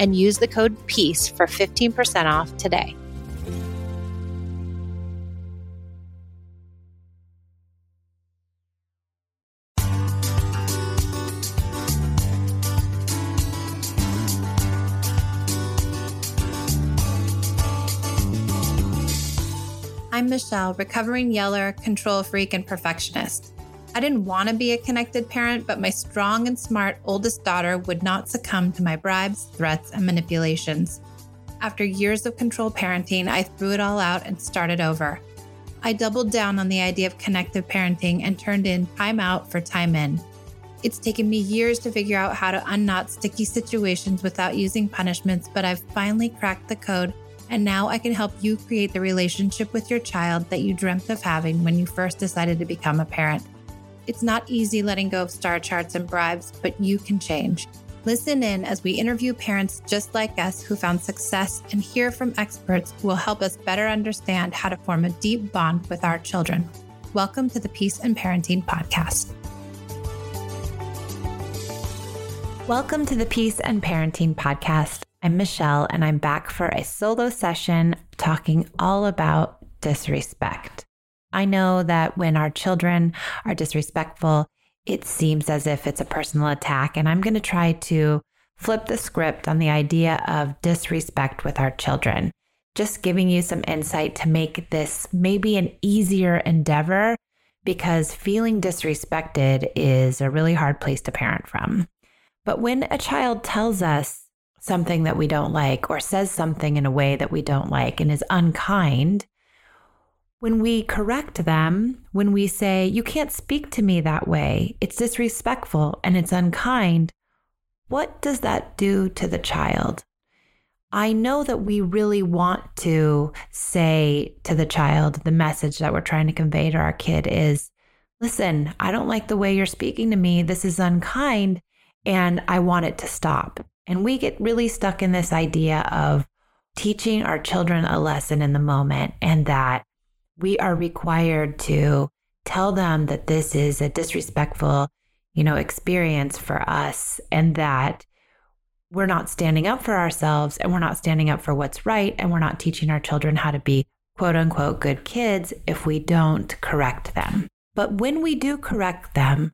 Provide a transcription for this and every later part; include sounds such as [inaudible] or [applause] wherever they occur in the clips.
and use the code PEACE for 15% off today. I'm Michelle, recovering yeller, control freak, and perfectionist. I didn't want to be a connected parent, but my strong and smart oldest daughter would not succumb to my bribes, threats, and manipulations. After years of control parenting, I threw it all out and started over. I doubled down on the idea of connected parenting and turned in time out for time in. It's taken me years to figure out how to unknot sticky situations without using punishments, but I've finally cracked the code and now I can help you create the relationship with your child that you dreamt of having when you first decided to become a parent. It's not easy letting go of star charts and bribes, but you can change. Listen in as we interview parents just like us who found success and hear from experts who will help us better understand how to form a deep bond with our children. Welcome to the Peace and Parenting Podcast. Welcome to the Peace and Parenting Podcast. I'm Michelle, and I'm back for a solo session talking all about disrespect. I know that when our children are disrespectful, it seems as if it's a personal attack, and I'm going to try to flip the script on the idea of disrespect with our children. Just giving you some insight to make this maybe an easier endeavor because feeling disrespected is a really hard place to parent from. But when a child tells us something that we don't like or says something in a way that we don't like and is unkind, when we correct them, when we say, You can't speak to me that way, it's disrespectful and it's unkind, what does that do to the child? I know that we really want to say to the child the message that we're trying to convey to our kid is listen, I don't like the way you're speaking to me. This is unkind and I want it to stop. And we get really stuck in this idea of teaching our children a lesson in the moment and that we are required to tell them that this is a disrespectful, you know, experience for us and that we're not standing up for ourselves and we're not standing up for what's right and we're not teaching our children how to be quote unquote good kids if we don't correct them. But when we do correct them,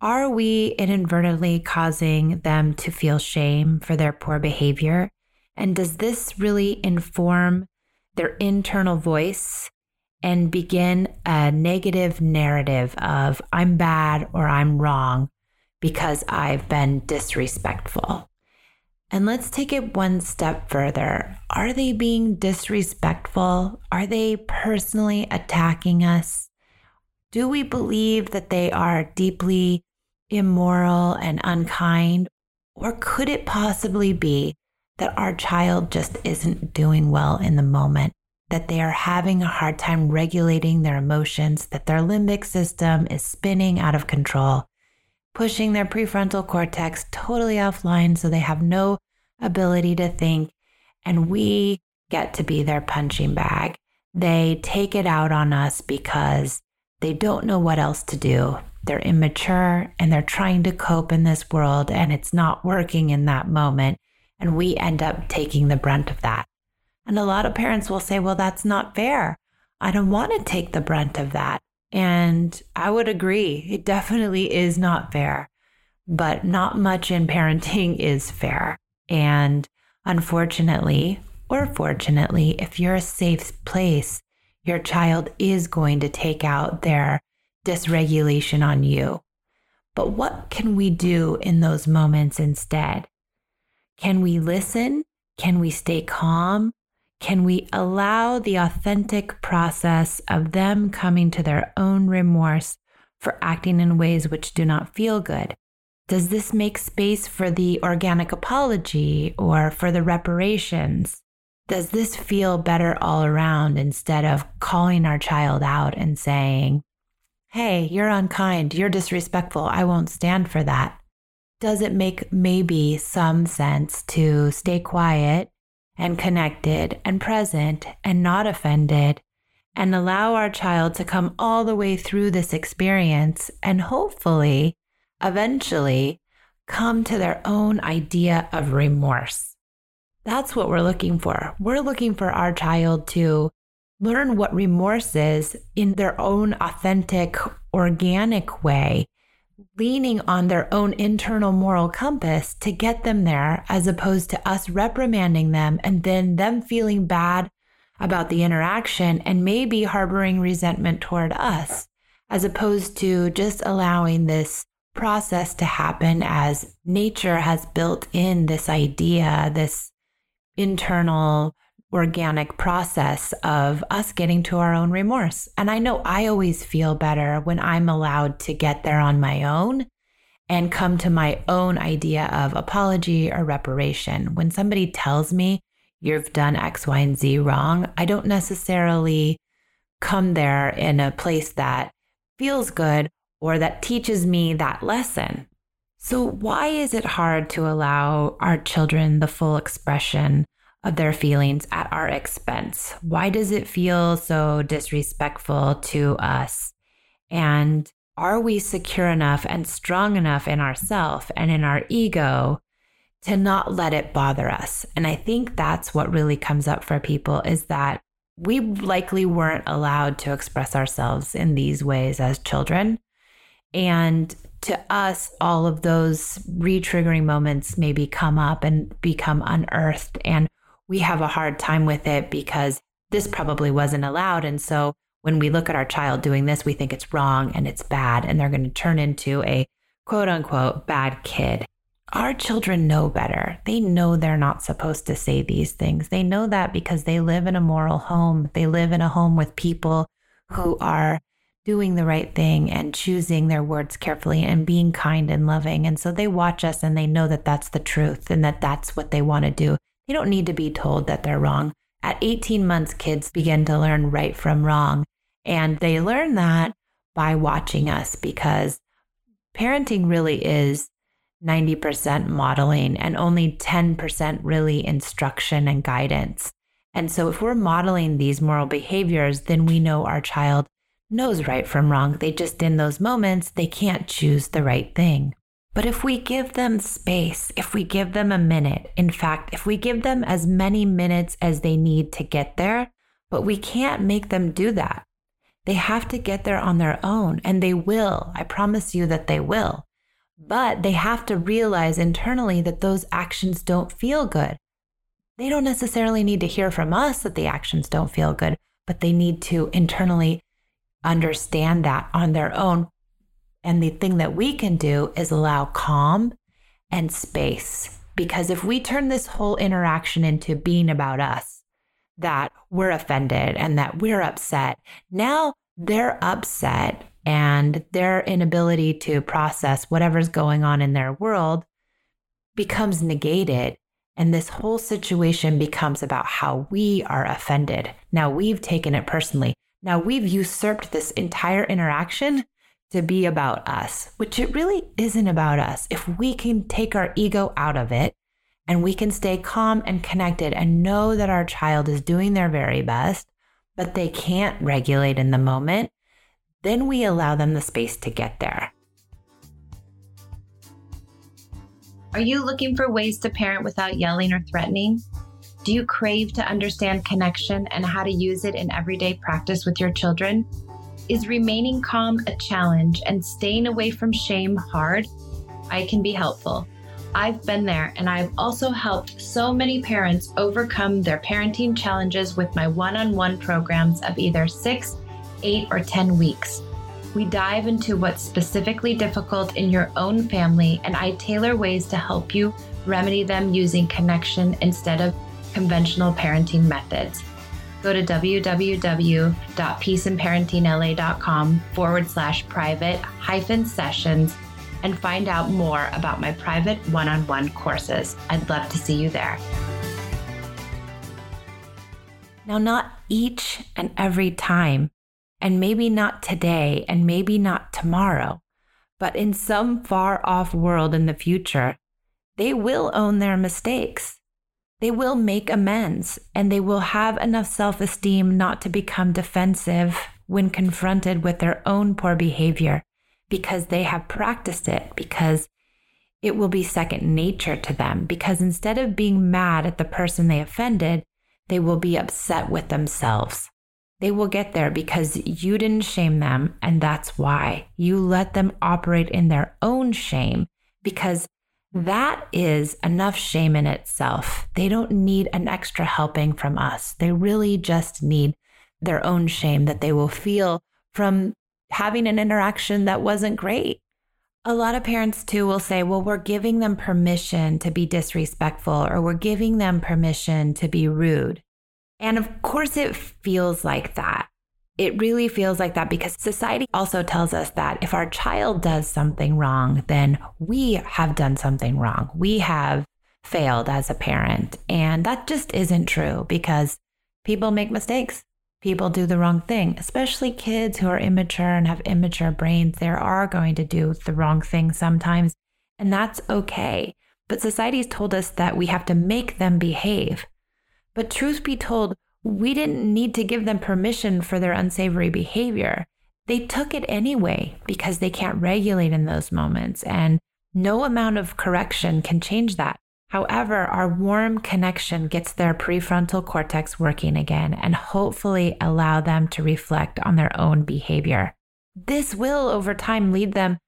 are we inadvertently causing them to feel shame for their poor behavior? And does this really inform their internal voice and begin a negative narrative of I'm bad or I'm wrong because I've been disrespectful? And let's take it one step further. Are they being disrespectful? Are they personally attacking us? Do we believe that they are deeply immoral and unkind? Or could it possibly be that our child just isn't doing well in the moment, that they are having a hard time regulating their emotions, that their limbic system is spinning out of control, pushing their prefrontal cortex totally offline so they have no ability to think, and we get to be their punching bag. They take it out on us because they don't know what else to do they're immature and they're trying to cope in this world and it's not working in that moment. And we end up taking the brunt of that. And a lot of parents will say, well, that's not fair. I don't want to take the brunt of that. And I would agree. It definitely is not fair, but not much in parenting [laughs] is fair. And unfortunately, or fortunately, if you're a safe place, your child is going to take out their dysregulation on you. But what can we do in those moments instead? Can we listen? Can we stay calm? Can we allow the authentic process of them coming to their own remorse for acting in ways which do not feel good? Does this make space for the organic apology or for the reparations? Does this feel better all around instead of calling our child out and saying, Hey, you're unkind, you're disrespectful, I won't stand for that? Does it make maybe some sense to stay quiet and connected and present and not offended and allow our child to come all the way through this experience and hopefully eventually come to their own idea of remorse. That's what we're looking for. We're looking for our child to learn what remorse is in their own authentic, organic way, leaning on their own internal moral compass to get them there, as opposed to us reprimanding them and then them feeling bad about the interaction and maybe harboring resentment toward us, as opposed to just allowing this process to happen as nature has built in this idea, this internal organic process of us getting to our own remorse. And I know I always feel better when I'm allowed to get there on my own and come to my own idea of apology or reparation. When somebody tells me you've done X, Y, and Z wrong, I don't necessarily come there in a place that feels good or that teaches me that lesson. So, why is it hard to allow our children the full expression of their feelings at our expense? Why does it feel so disrespectful to us? And are we secure enough and strong enough in ourself and in our ego to not let it bother us? And I think that's what really comes up for people is that we likely weren't allowed to express ourselves in these ways as children. And to us, all of those re-triggering moments maybe come up and become unearthed. And we have a hard time with it because this probably wasn't allowed. And so when we look at our child doing this, we think it's wrong and it's bad, and they're going to turn into a quote unquote bad kid. Our children know better. They know they're not supposed to say these things. They know that because they live in a moral home. They live in a home with people who are doing the right thing and choosing their words carefully and being kind and loving. And so they watch us and they know that that's the truth and that that's what they want to do. They don't need to be told that they're wrong. At 18 months, kids begin to learn right from wrong. And they learn that by watching us because parenting really is 90% modeling and only 10% really instruction and guidance. And so if we're modeling these moral behaviors, then we know our child knows right from wrong. They just, in those moments, they can't choose the right thing. But if we give them space, if we give them a minute, in fact, if we give them as many minutes as they need to get there, but we can't make them do that. They have to get there on their own, and they will. I promise you that they will. But they have to realize internally that those actions don't feel good. They don't necessarily need to hear from us that the actions don't feel good, but they need to internally understand that on their own. And the thing that we can do is allow calm and space. Because if we turn this whole interaction into being about us, that we're offended and that we're upset, now they're upset and their inability to process whatever's going on in their world becomes negated. And this whole situation becomes about how we are offended. Now we've taken it personally. Now we've usurped this entire interaction to be about us, which it really isn't about us. If we can take our ego out of it and we can stay calm and connected and know that our child is doing their very best, but they can't regulate in the moment, then we allow them the space to get there. Are you looking for ways to parent without yelling or threatening? Do you crave to understand connection and how to use it in everyday practice with your children? Is remaining calm a challenge and staying away from shame hard? I can be helpful. I've been there and I've also helped so many parents overcome their parenting challenges with my one on one programs of either six, eight, or 10 weeks. We dive into what's specifically difficult in your own family, and I tailor ways to help you remedy them using connection instead of conventional parenting methods. Go to www.peaceandparentingla.com forward slash private hyphen sessions and find out more about my private one on one courses. I'd love to see you there. Now, not each and every time, and maybe not today, and maybe not tomorrow, but in some far off world in the future, they will own their mistakes. They will make amends and they will have enough self esteem not to become defensive when confronted with their own poor behavior because they have practiced it, because it will be second nature to them. Because instead of being mad at the person they offended, they will be upset with themselves. They will get there because you didn't shame them, and that's why you let them operate in their own shame because that is enough shame in itself. They don't need an extra helping from us. They really just need their own shame that they will feel from having an interaction that wasn't great. A lot of parents, too, will say, well, we're giving them permission to be disrespectful or we're giving them permission to be rude. And of course, it feels like that. It really feels like that because society also tells us that if our child does something wrong, then we have done something wrong. We have failed as a parent. And that just isn't true because people make mistakes people do the wrong thing, especially kids who are immature and have immature brains. They are going to do the wrong thing sometimes, and that's okay. But society's told us that we have to make them behave. But truth be told, we didn't need to give them permission for their unsavory behavior. They took it anyway because they can't regulate in those moments, and no amount of correction can change that. However, our warm connection gets their prefrontal cortex working again and hopefully allow them to reflect on their own behavior. This will, over time, lead them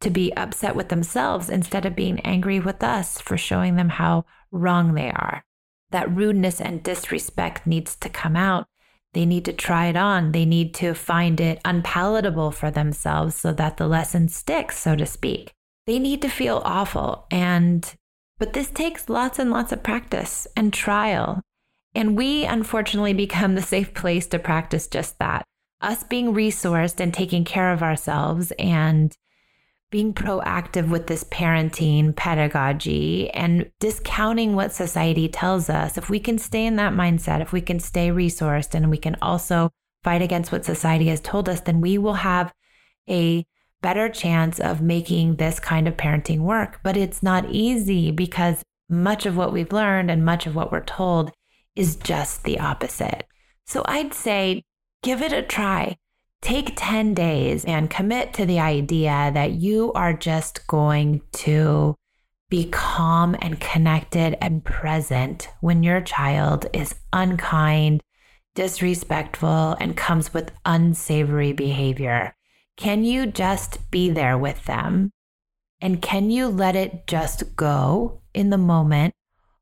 to be upset with themselves instead of being angry with us for showing them how wrong they are. That rudeness and disrespect needs to come out. They need to try it on. They need to find it unpalatable for themselves so that the lesson sticks, so to speak. They need to feel awful and but this takes lots and lots of practice and trial. And we unfortunately [laughs] become the safe place to practice just that. Us being resourced and taking care of ourselves and being proactive with this parenting pedagogy and discounting what society tells us. If we can stay in that mindset, if we can stay resourced and we can also fight against what society has told us, then we will have a better chance of making this kind of parenting work. But it's not easy because much of what we've learned and much of what we're told is just the opposite. So I'd say give it a try. Take 10 days and commit to the idea that you are just going to be calm and connected and present when your child is unkind, disrespectful, and comes with unsavory behavior. Can you just be there with them? And can you let it just go in the moment,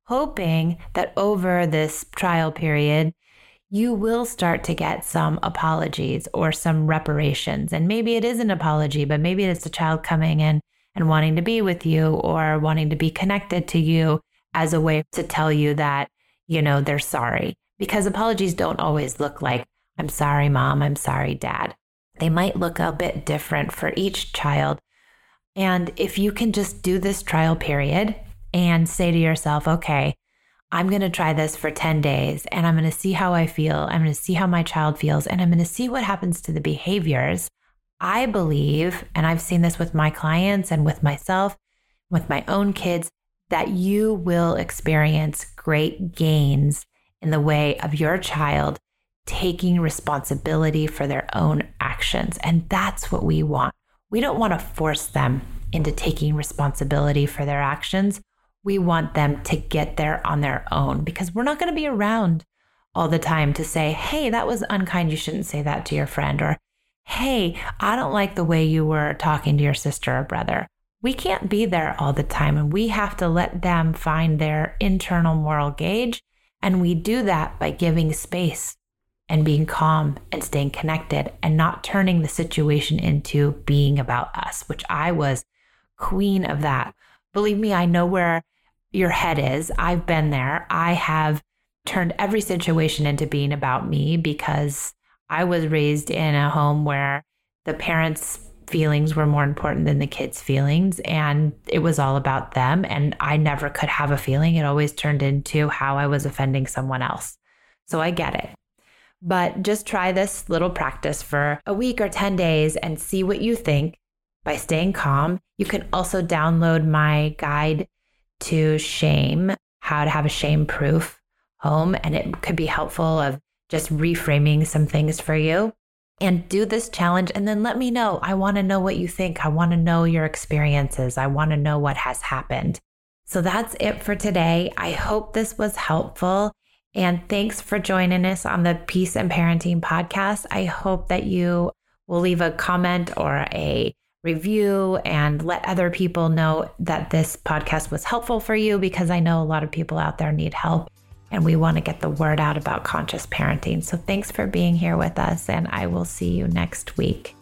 hoping that over this trial period, you will start to get some apologies or some reparations. And maybe it is an apology, but maybe it's a child coming in and wanting to be with you or wanting to be connected to you as a way to tell you that, you know, they're sorry. Because apologies don't always look like, I'm sorry, mom, I'm sorry, dad. They might look a bit different for each child. And if you can just do this trial period and say to yourself, okay, I'm going to try this for 10 days and I'm going to see how I feel. I'm going to see how my child feels and I'm going to see what happens to the behaviors. I believe, and I've seen this with my clients and with myself, with my own kids, that you will experience great gains in the way of your child taking responsibility for their own actions. And that's what we want. We don't want to force them into taking responsibility for their actions. We want them to get there on their own because we're not going to be around all the time to say, hey, that was unkind. You shouldn't say that to your friend. Or, hey, I don't like the way you were talking to your sister or brother. we can't be there all the time and we have to let them find their internal moral gauge. And we do that by giving space and being calm and staying connected and not turning the situation into being about us, which I was queen of that. Believe me, I know where your head is. I've been there. I have turned every situation into being about me because I was raised in a home where the parents' feelings were more important than the kids' feelings. And it was all about them. And I never could have a feeling. It always turned into how I was offending someone else. So I get it. But just try this little practice for a week or 10 days and see what you think by staying calm. You can also download my guide to shame, how to have a shame proof home. And it could be helpful of just reframing some things for you and do this challenge and then let me know. I want to know what you think. I want to know your experiences. I want to know what has happened. So that's it for today. I hope this was helpful. And thanks for joining us on the Peace and Parenting podcast. I hope that you will leave a comment or a review and let other people know that this podcast was helpful for you because I know a lot of people out there need help and we want to get the word out about conscious parenting. So thanks for being here with us, and I will see you next week.